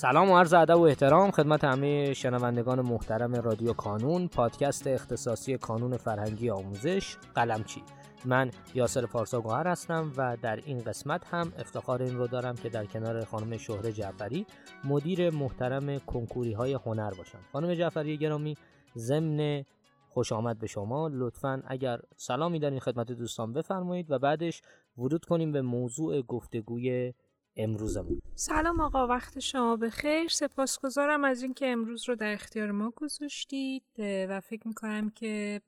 سلام و عرض ادب و احترام خدمت همه شنوندگان محترم رادیو کانون پادکست اختصاصی کانون فرهنگی آموزش قلمچی. من یاسر پارسا گوهر هستم و در این قسمت هم افتخار این رو دارم که در کنار خانم شهره جعفری مدیر محترم کنکوری های هنر باشم. خانم جعفری گرامی ضمن خوش آمد به شما. لطفا اگر سلامی دارین خدمت دوستان بفرمایید و بعدش ورود کنیم به موضوع گفتگوی امروزمون. سلام آقا وقت شما بخیر. سپاسگزارم از اینکه امروز رو در اختیار ما گذاشتید و فکر می‌کنم که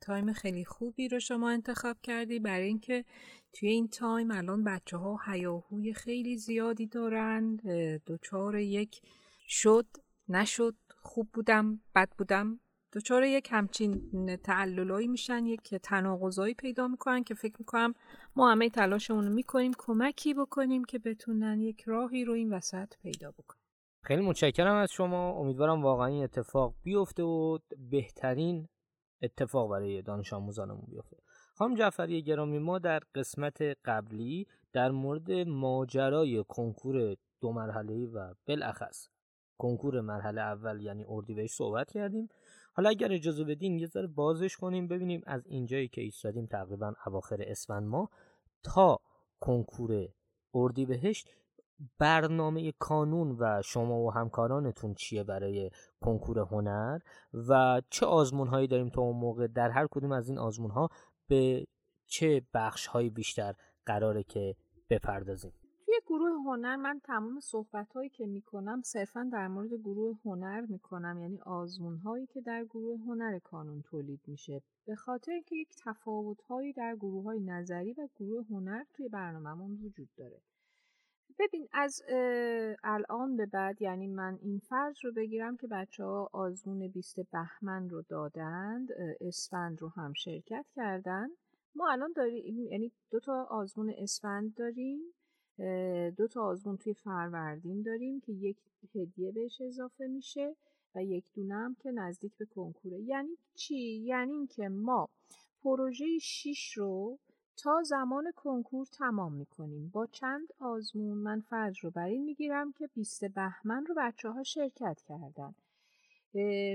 time خیلی خوبی رو شما انتخاب کردی. برای اینکه توی این time الان بچه ها هیاهوی خیلی زیادی دارند دچار یک شد نشد خوب بودم بد بودم. دچار یک همچین تعللایی میشن یک تناقضایی پیدا می‌کنن که فکر می‌کنم ما همه تلاشمون رو می‌کنیم کمکی بکنیم که بتونن یک راهی رو این وسط پیدا بکنن. خیلی متشکرم از شما. امیدوارم واقعا این اتفاق بیفته و بهترین اتفاق برای دانش آموزانمون بیفته. خانم جعفری گرامی ما در قسمت قبلی در مورد ماجرای کنکور دو مرحله و بالاخص کنکور مرحله اول یعنی اردیبهشت صحبت کردیم. حالا اگر اجازه بدین یه ذره بازش کنیم ببینیم از اینجایی که ایستادیم تقریبا اواخر اسفند ماه تا کنکور اردیبهشت برنامه کانون و شما و همکارانتون چیه برای کنکور هنر و چه آزمون هایی داریم تا اون موقع؟ در هر کدوم از این آزمون ها به چه بخش هایی بیشتر قراره که بپردازیم؟ گروه هنر من تمام صحبت هایی که می‌کنم صرفا در مورد گروه هنر می‌کنم. یعنی آزمون هایی که در گروه هنر کانون تولید میشه. به خاطر که یک تفاوت هایی در گروه های نظری و گروه هنر توی برنامهمون وجود داره. ببین از الان به بعد یعنی من این فرض رو بگیرم که بچه ها آزمون 20 بهمن رو دادند اسفند رو هم شرکت کردن. ما الان داریم یعنی دو تا آزمون اسفند داریم. دو تا آزمون توی فروردین داریم که یک هدیه بهش اضافه میشه و یک دونه هم که نزدیک به کنکوره. یعنی چی؟ یعنی اینکه ما پروژه 6 رو تا زمان کنکور تمام می‌کنیم. با چند آزمون من فرض رو بر این می‌گیرم که 20 بهمن رو بچه ها شرکت کردن.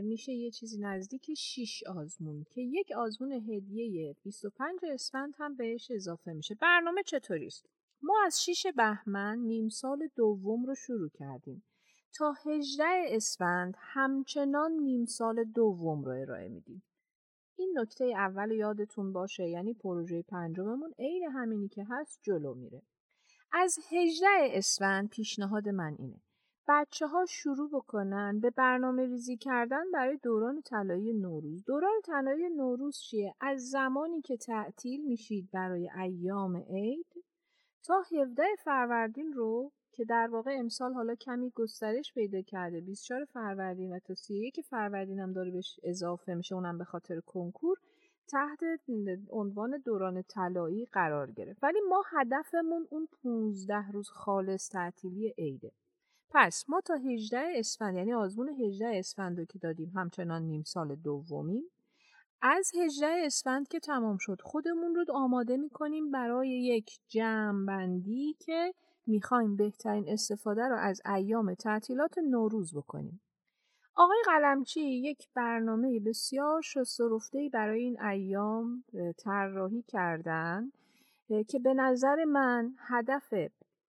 میشه یه چیزی نزدیک 6 آزمون که یک آزمون هدیه 25 اسفند هم بهش اضافه میشه. برنامه چطوری است ما از 6 بهمن نیم سال دوم رو شروع کردیم. تا 18 اسفند همچنان نیم سال دوم رو ارائه میدیم. این نکته اول یادتون باشه یعنی پروژه پنجممون عین همینی که هست جلو میره. از 18 اسفند پیشنهاد من اینه. بچه ها شروع بکنن به برنامه ریزی کردن برای دوران طلایی نوروز. دوران طلایی نوروز چیه؟ از زمانی که تعطیل میشید برای ایام عید تا 17 فروردین رو که در واقع امسال حالا کمی گسترش پیدا کرده 24 فروردین و تا 31 فروردین هم داره بهش اضافه میشه اونم به خاطر کنکور تحت عنوان دوران طلایی قرار گرفت. ولی ما هدفمون اون 15 روز خالص تعطیلی عیده. پس ما تا 18 اسفند یعنی آزمون 18 اسفند که دادیم همچنان نیم سال دومیم از 18 اسفند که تمام شد خودمون رو آماده می‌کنیم برای یک بندی که می‌خوایم بهترین استفاده رو از ایام تعطیلات نوروز بکنیم. آقای قلمچی یک برنامه بسیار شسترفته برای این ایام طراحی کردن که به نظر من هدف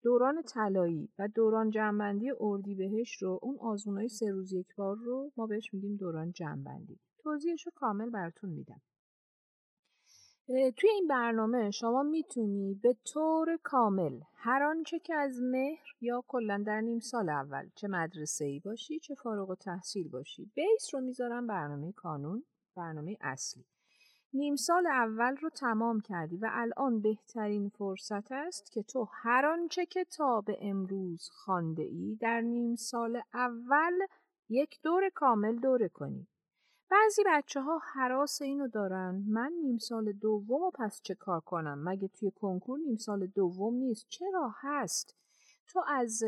دوران طلایی و دوران جنبندی بهش رو اون آزمونای سه روز یک بار رو ما بهش میگیم دوران جنبندی توضیحش رو کامل براتون میدم. توی این برنامه شما می‌تونی به طور کامل هر آنچه که از مهر یا کلا در نیم سال اول چه مدرسه ای باشی چه فارغ و تحصیل باشی بیس رو می‌ذارم برنامه کانون برنامه اصلی. نیم سال اول رو تمام کردی و الان بهترین فرصت است که تو هر آنچه که تا به امروز خانده ای در نیم سال اول یک دور کامل دوره کنی. بعضی بچه ها حراس اینو دارن. من نیم سال دوم و پس چه کار کنم؟ مگه توی کنکور نیم سال دوم نیست؟ چرا هست؟ تو از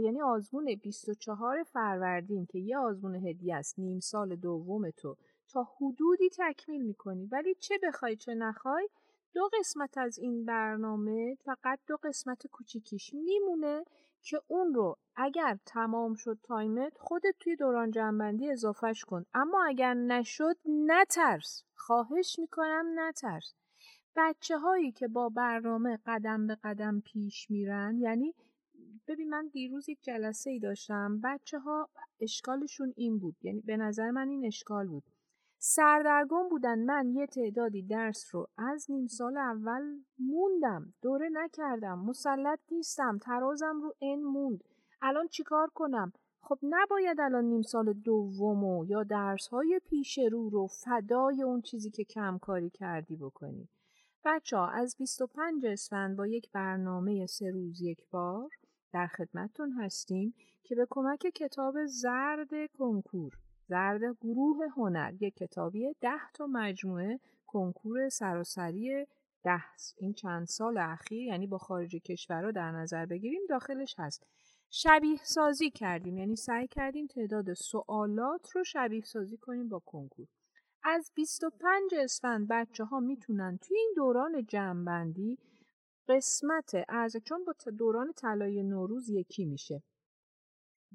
یعنی آزمون 24 فروردین که یه آزمون هدیه است نیم سال دوم تو تا حدودی تکمیل می‌کنی. ولی چه بخوای چه نخوای دو قسمت از این برنامه فقط دو قسمت کوچیکیش میمونه. که اون رو اگر تمام شد تایمت خودت توی دوران جنبندی اضافهش کن. اما اگر نشد نترس. خواهش می‌کنم نترس. بچه هایی که با برنامه قدم به قدم پیش میرن یعنی ببین من دیروز یک جلسه ای داشتم بچه ها اشکالشون این بود. یعنی به نظر من این اشکال بود. سردرگم بودن. من یه تعدادی درس رو از نیم سال اول موندم. دوره نکردم. مسلط نیستم. ترازم رو این موند. الان چیکار کنم؟ خب نباید الان نیم سال دومو یا درس های پیش رو رو فدای اون چیزی که کم کاری کردی بکنی. بچه ها از 25 اسفند با یک برنامه سه روز یک بار در خدمتتون هستیم که به کمک کتاب زرد کنکور زرد گروه هنر یک کتابی ده تا مجموعه کنکور سراسری ده این چند سال اخیر یعنی با خارج کشورها در نظر بگیریم داخلش هست. شبیه سازی کردیم یعنی سعی کردیم تعداد سوالات رو شبیه سازی کنیم با کنکور. از 25 اسفند بچه ها می‌تونن توی این دوران جمعبندی قسمت از چون با دوران طلای نوروز یکی میشه.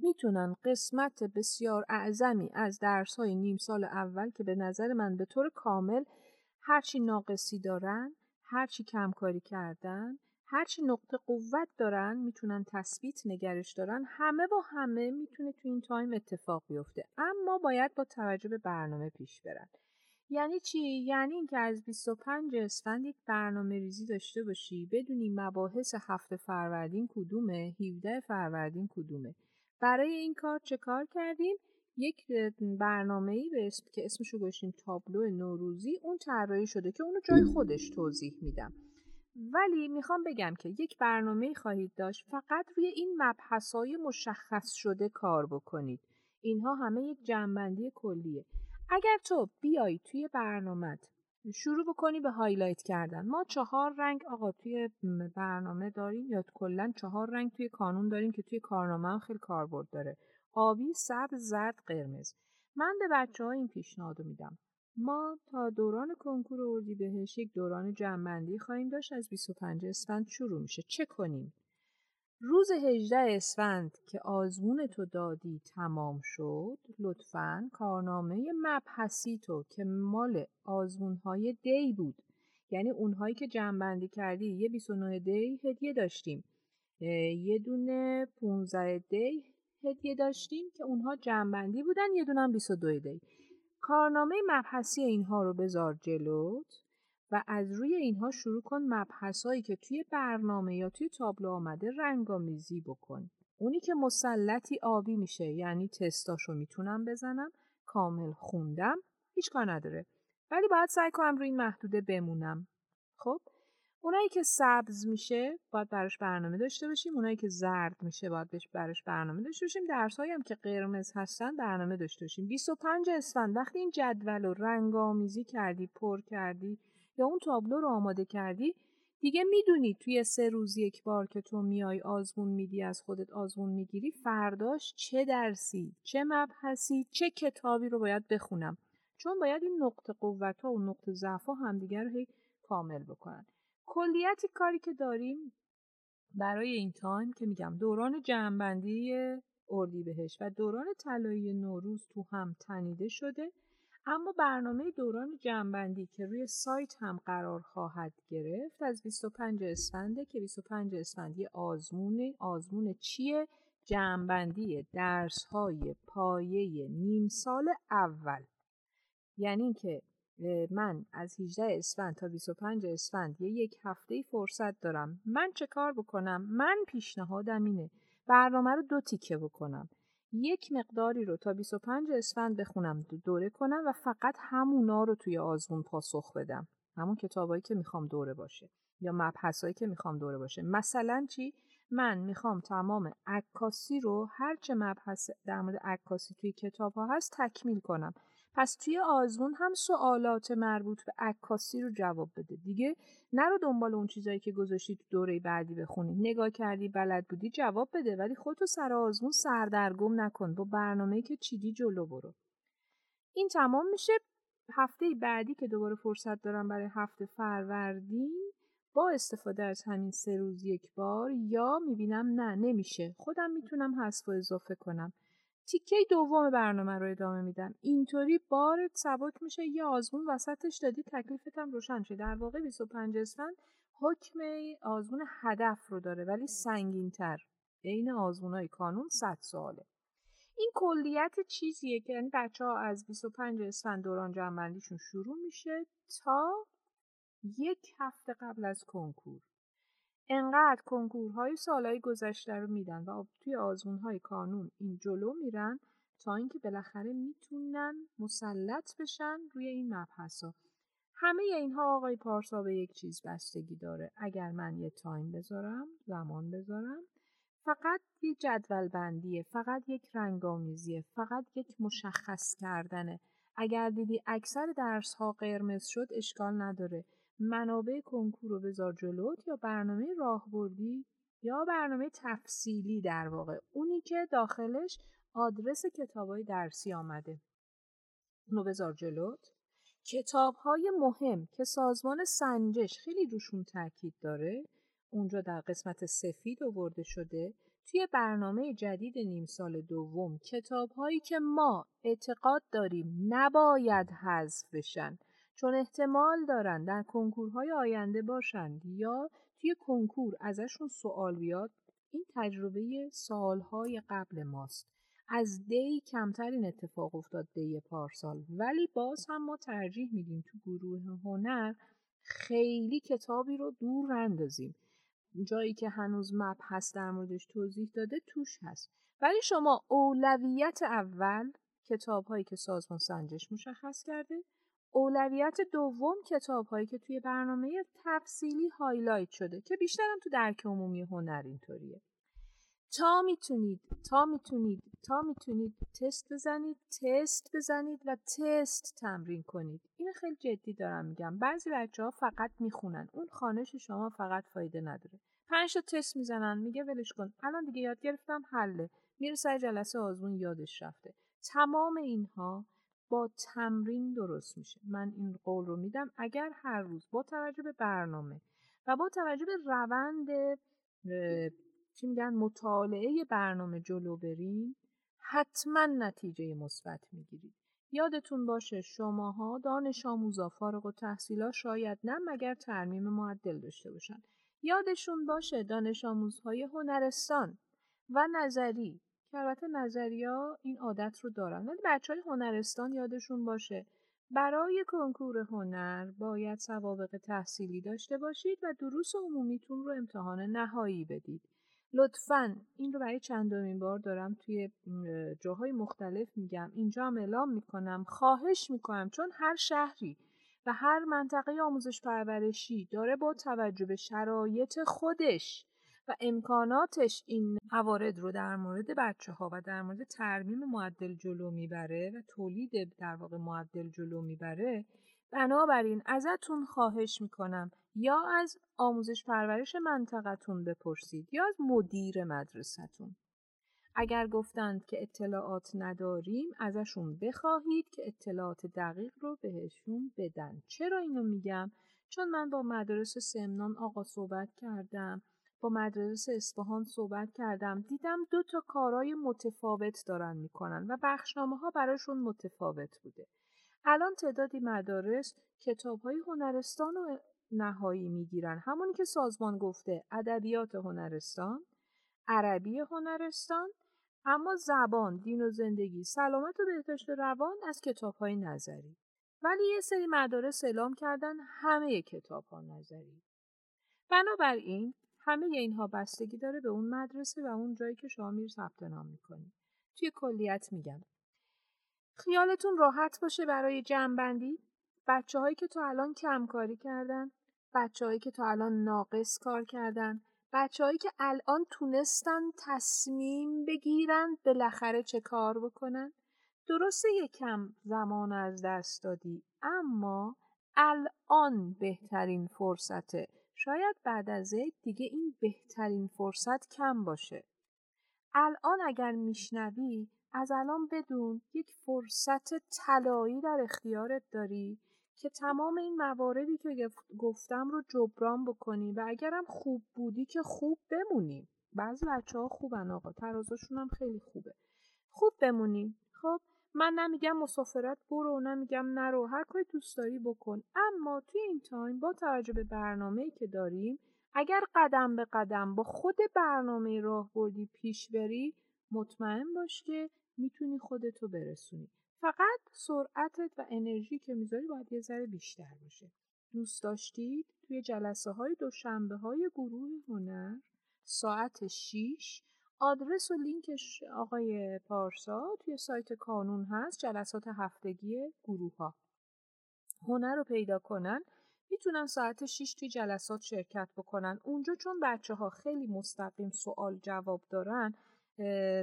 می‌تونن قسمت بسیار اعظمی از درس های نیم سال اول که به نظر من به طور کامل هرچی ناقصی دارن هرچی کمکاری کردن هرچی نقطه قوت دارن می‌تونن تثبیت نگرش دارن همه با همه می‌تونه تو این تایم اتفاق بیفته. اما باید با توجه به برنامه پیش برن. یعنی چی؟ یعنی اینکه از 25 اسفند یک برنامه ریزی داشته باشی بدونی مباحث هفته فروردین کدومه 17 فروردین کدومه. برای این کار چه کار کردیم؟ یک برنامه ای به اسم که اسمشو گذاشتیم تابلو نوروزی اون طراحی شده که اونو جای خودش توضیح میدم. ولی می‌خوام بگم که یک برنامه خواهید داشت فقط روی این مبحثای مشخص شده کار بکنید. اینها همه یک جمعبندی کلیه. اگر تو بیای توی برنامه شروع بکنی به highlight کردن. ما چهار رنگ آقا توی برنامه داریم یا کلا چهار رنگ توی کانون داریم که توی کارنامه هم خیلی کاربرد داره. آبی سبز زرد قرمز. من به بچه ها این پیشنهاد میدم. ما تا دوران کنکور اردیبهشت یک دوران جمعبندی خواهیم داشت از 25 اسفند شروع میشه. چه کنیم؟ روز 18 اسفند که آزمون تو دادی تمام شد لطفا کارنامه مبحثی تو که مال آزمون های دی بود. یعنی اونهایی که جمعبندی کردی یه 29 دی هدیه داشتیم. یه دونه 15 دی هدیه داشتیم که اونها جمعبندی بودن یه دونه هم 22 دی. کارنامه مبحثی اینها رو بذار جلوت. و از روی اینها شروع کن مبحثایی که توی برنامه یا توی تابلو آمده رنگامیزی بکن. اونی که مسلطی آبی میشه یعنی تستاشو می‌تونم بزنم کامل خوندم هیچ کار نداره. ولی باید سعی کنم روی این محدوده بمونم. خب؟ اونایی که سبز میشه باید براش برنامه داشته باشیم. اونایی که زرد میشه باید براش برنامه داشته باشیم. درسایی هم که قرمز هستن برنامه داشته باشیم. 25 اسفند. وقتی این جدول رو رنگامیزی کردی پر کردی یا اون تابلو رو آماده کردی؟ دیگه می‌دونی توی سه روز یک بار که تو میای آزمون میدی از خودت آزمون می‌گیری فرداش چه درسی چه مبحثی چه کتابی رو باید بخونم؟ چون باید این نقطه قوت ها و نقطه ضعف ها همدیگر رو کامل بکنن. کلیتی کاری که داریم برای این تایم که میگم دوران جمعبندی بهش و دوران طلایی نوروز تو هم تنیده شده. اما برنامه دوران جمعبندی که روی سایت هم قرار خواهد گرفت از 25 اسفنده که 25 اسفند یه آزمونه آزمون چیه؟ جمعبندی درس های پایه نیم سال اول. یعنی که من از 18 اسفند تا 25 اسفند یه یک هفته فرصت دارم. من چه کار بکنم؟ من پیشنهادم اینه برنامه رو دو تیکه بکنم. یک مقداری رو تا 25 اسفند بخونم دوره کنم و فقط همونا رو توی آزمون پاسخ بدم. همون کتابایی که می‌خوام دوره باشه یا مبحثایی که می‌خوام دوره باشه. مثلا چی؟ من می‌خوام تمام عکاسی رو هرچه مبحث در مورد عکاسی توی کتاب ها هست تکمیل کنم. پس توی آزمون هم سوالات مربوط به عکاسی رو جواب بده. دیگه نرو دنبال اون چیزایی که گذاشتی تو دوره بعدی بخونی. نگاه کردی بلد بودی جواب بده. ولی خودتو سر آزمون سردرگم نکن. با برنامه که چیدی جلو برو. این تمام میشه. هفته بعدی که دوباره فرصت دارم برای هفته فروردین با استفاده از همین سه روز یک بار یا می‌بینم نه نمیشه. خودم می‌تونم حذف و اضافه کنم. تیکه دوم برنامه رو ادامه میدم. اینطوری بارت سبک میشه یه آزمون وسطش دادی تکلیفتم روشن شه. در واقع 25 اسفند حکم آزمون هدف رو داره ولی سنگینتر. عین آزمونای کانون 100 ساله این کلیت چیزیه که یعنی بچه ها از 25 اسفند دوران جنبندیشون شروع میشه تا یک هفته قبل از کنکور. انقدر کنکورهای سالهای گذشته رو میدن و توی آزمونهای کانون این جلو میرن تا اینکه بالاخره می‌تونن مسلط بشن روی این مبحثا. همه اینها آقای پارسا به یک چیز بستگی داره. اگر من یه تایم بذارم زمان بذارم فقط یه جدول بندیه فقط یک رنگامیزیه فقط یک مشخص کردنه. اگر دیدی اکثر درس ها قرمز شد اشکال نداره. منابع کنکور رو بذار جلوت یا برنامه راهبردی یا برنامه تفصیلی در واقع. اونی که داخلش آدرس کتابای درسی آمده. اونو بذار جلوت. کتاب های مهم که سازمان سنجش خیلی روشون تاکید داره اونجا در قسمت سفید آورده شده توی برنامه جدید نیم سال دوم کتاب هایی که ما اعتقاد داریم نباید حذف بشن. چون احتمال دارن در کنکورهای آینده باشند یا توی کنکور ازشون سوال بیاد این تجربه سالهای قبل ماست. از دی کمتر این اتفاق افتاد دی پارسال. ولی باز هم ما ترجیح میدیم تو گروه هنر خیلی کتابی رو دور اندازیم جایی که هنوز مبحث در موردش توضیح داده توش هست. ولی شما اولویت اول کتاب هایی که سازمان سنجش مشخص کرده اولویت دوم کتاب هایی که توی برنامه تفصیلی highlight شده که بیشترم تو درک عمومی هنر اینطوریه. تا می‌تونید تا می‌تونید تا می‌تونید تست بزنید تست بزنید و تست تمرین کنید. اینو خیلی جدی دارم میگم. بعضی بچه ها فقط می‌خونن. اون خوانش شما فقط فایده نداره. پنج تست می‌زنن. میگه ولش کن. الان دیگه یاد گرفتم حله. میره سر جلسه آزمون یادش رفته. تمام اینها با تمرین درست میشه. من این قول رو میدم. اگر هر روز با توجه به برنامه و با توجه به روند چی میگن مطالعه برنامه جلو برین حتما نتیجه مثبت می‌گیرید. یادتون باشه شماها دانش آموزا فارغ و تحصیلا شاید نه مگر ترمیم معدل داشته باشن. یادشون باشه دانش آموزهای هنرستان و نظری که البته نظریا این عادت رو دارن. ولی بچه های هنرستان یادشون باشه برای کنکور هنر باید سوابق تحصیلی داشته باشید و دروس عمومیتون رو امتحان نهایی بدید. لطفا این رو برای چندمین بار دارم توی جاهای مختلف میگم. اینجا هم اعلام می‌کنم خواهش می‌کنم چون هر شهری و هر منطقه آموزش پرورشی داره با توجه به شرایط خودش و امکاناتش این موارد رو در مورد بچه ها و در مورد ترمیم معدل جلو می‌بره و تولید در واقع معدل جلو می‌بره بنابراین ازتون خواهش می‌کنم یا از آموزش پرورش منطقتون بپرسید یا از مدیر مدرسهتون. اگر گفتند که اطلاعات نداریم ازشون بخواهید که اطلاعات دقیق رو بهشون بدن. چرا اینو میگم؟ چون من با مدارس سمنان آقا صحبت کردم. با مدرسه اصفهان صحبت کردم. دیدم دو تا کارهای متفاوت دارن می‌کنن و بخشنامه ها براشون متفاوت بوده. الان تعدادی مدارس کتاب های هنرستان و نهایی می‌گیرن. همونی که سازمان گفته ادبیات هنرستان عربی هنرستان اما زبان دین و زندگی. سلامت و بهداشت روان از کتاب های نظری. ولی یه سری مدارس اعلام کردن همه کتاب ها نظری. بنابراین همه اینها بستگی داره به اون مدرسه و اون جایی که شما میری ثبت نام می‌کنی. توی کلیت میگم. خیالتون راحت باشه برای جمعبندی. بچه هایی که تا الان کمکاری کردن بچه هایی که تا الان ناقص کار کردن بچههایی که الان تونستن تصمیم بگیرن بالاخره چه کار بکنن. درسته یکم زمان از دست دادی اما الان بهترین فرصته شاید بعد از عید دیگه این بهترین فرصت کم باشه. الان اگر میشنوی از الان بدون یک فرصت طلایی در اختیارت داری که تمام این مواردی که گفتم رو جبران بکنیم و اگرم خوب بودی که خوب بمونیم بعضی بچه ها خوبن آقا ترازاشون هم خیلی خوبه. خوب بمونیم خب من نمیگم مسافرت برو نمیگم نرو هر کاری دوست داری بکن. اما توی این تایم با توجه به برنامه که داریم اگر قدم به قدم با خود برنامه راه بردی پیش بری مطمئن باش که می‌تونی خودتو برسونی. فقط سرعتت و انرژی که می‌ذاری باید یه ذره بیشتر باشه. دوست داشتید توی جلسه های دوشنبه های گروه هنر ساعت 6 آدرس و لینکش آقای پارسا توی سایت کانون هست جلسات هفتگی گروه ها هنر رو پیدا کنن می‌تونن ساعت 6 توی جلسات شرکت بکنن. اونجا چون بچه ها خیلی مستقیم سوال جواب دارن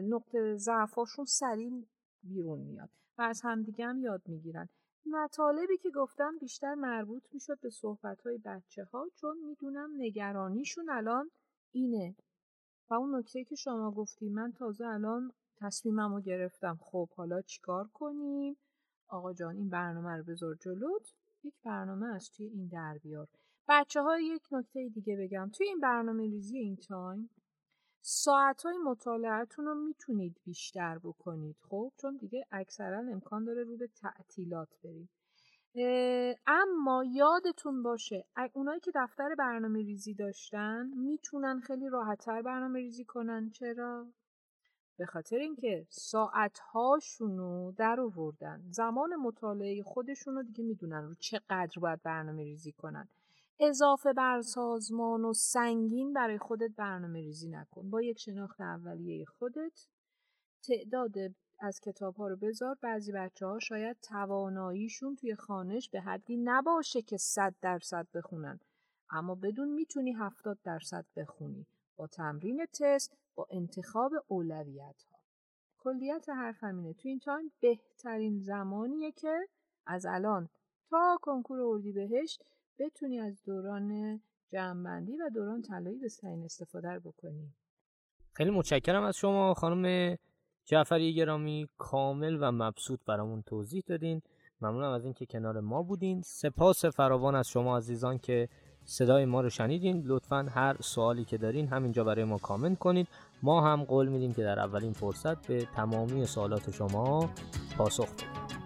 نقطه ضعفاشون سریع بیرون میاد و از همدیگه هم یاد می‌گیرن. مطالبی که گفتم بیشتر مربوط می‌شد به صحبت های بچه ها چون می‌دونم نگرانیشون الان اینه. و اون نکته که شما گفتی من تازه الان تصمیمم رو گرفتم. خب حالا چیکار کنیم؟ آقا جان این برنامه رو بذار جلوت. یک برنامه از توی این در بیار. بچه ها یک نکته دیگه بگم. توی این برنامه ریزی این تایم ساعت های مطالعتون رو می‌تونید بیشتر بکنید. خب چون دیگه اکثرا امکان داره رو به تعطیلات برید. اما یادتون باشه اونایی که دفتر برنامه ریزی داشتن می‌تونن خیلی راحتتر برنامه ریزی کنن. چرا؟ به خاطر اینکه ساعت هاشونو در آوردن. زمان مطالعه خودشونو دیگه می‌دونن رو چقدر باید برنامه ریزی کنن. اضافه بر سازمان و سنگین برای خودت برنامه ریزی نکن. با یک شناخت اولیه خودت تعداد از کتاب ها رو بذار. بعضی بچه ها شاید تواناییشون توی خانش به حدی نباشه که صد درصد بخونن. اما بدون می‌تونی هفتاد درصد بخونی. با تمرین تست با انتخاب اولویت ها کلیت حرفم اینه تو این تایم بهترین زمانیه که از الان تا کنکور اردیبهشت بتونی از دوران جمعبندی و دوران طلایی به استفاده بکنی. خیلی متشکرم از شما خانم جعفری گرامی کامل و مبسوط برامون توضیح دادین. ممنونم از اینکه کنار ما بودین. سپاس فراوان از شما عزیزان که صدای ما رو شنیدین. لطفا هر سوالی که دارین همینجا برای ما کامنت کنید ما هم قول میدیم که در اولین فرصت به تمامی سوالات شما پاسخ بدیم.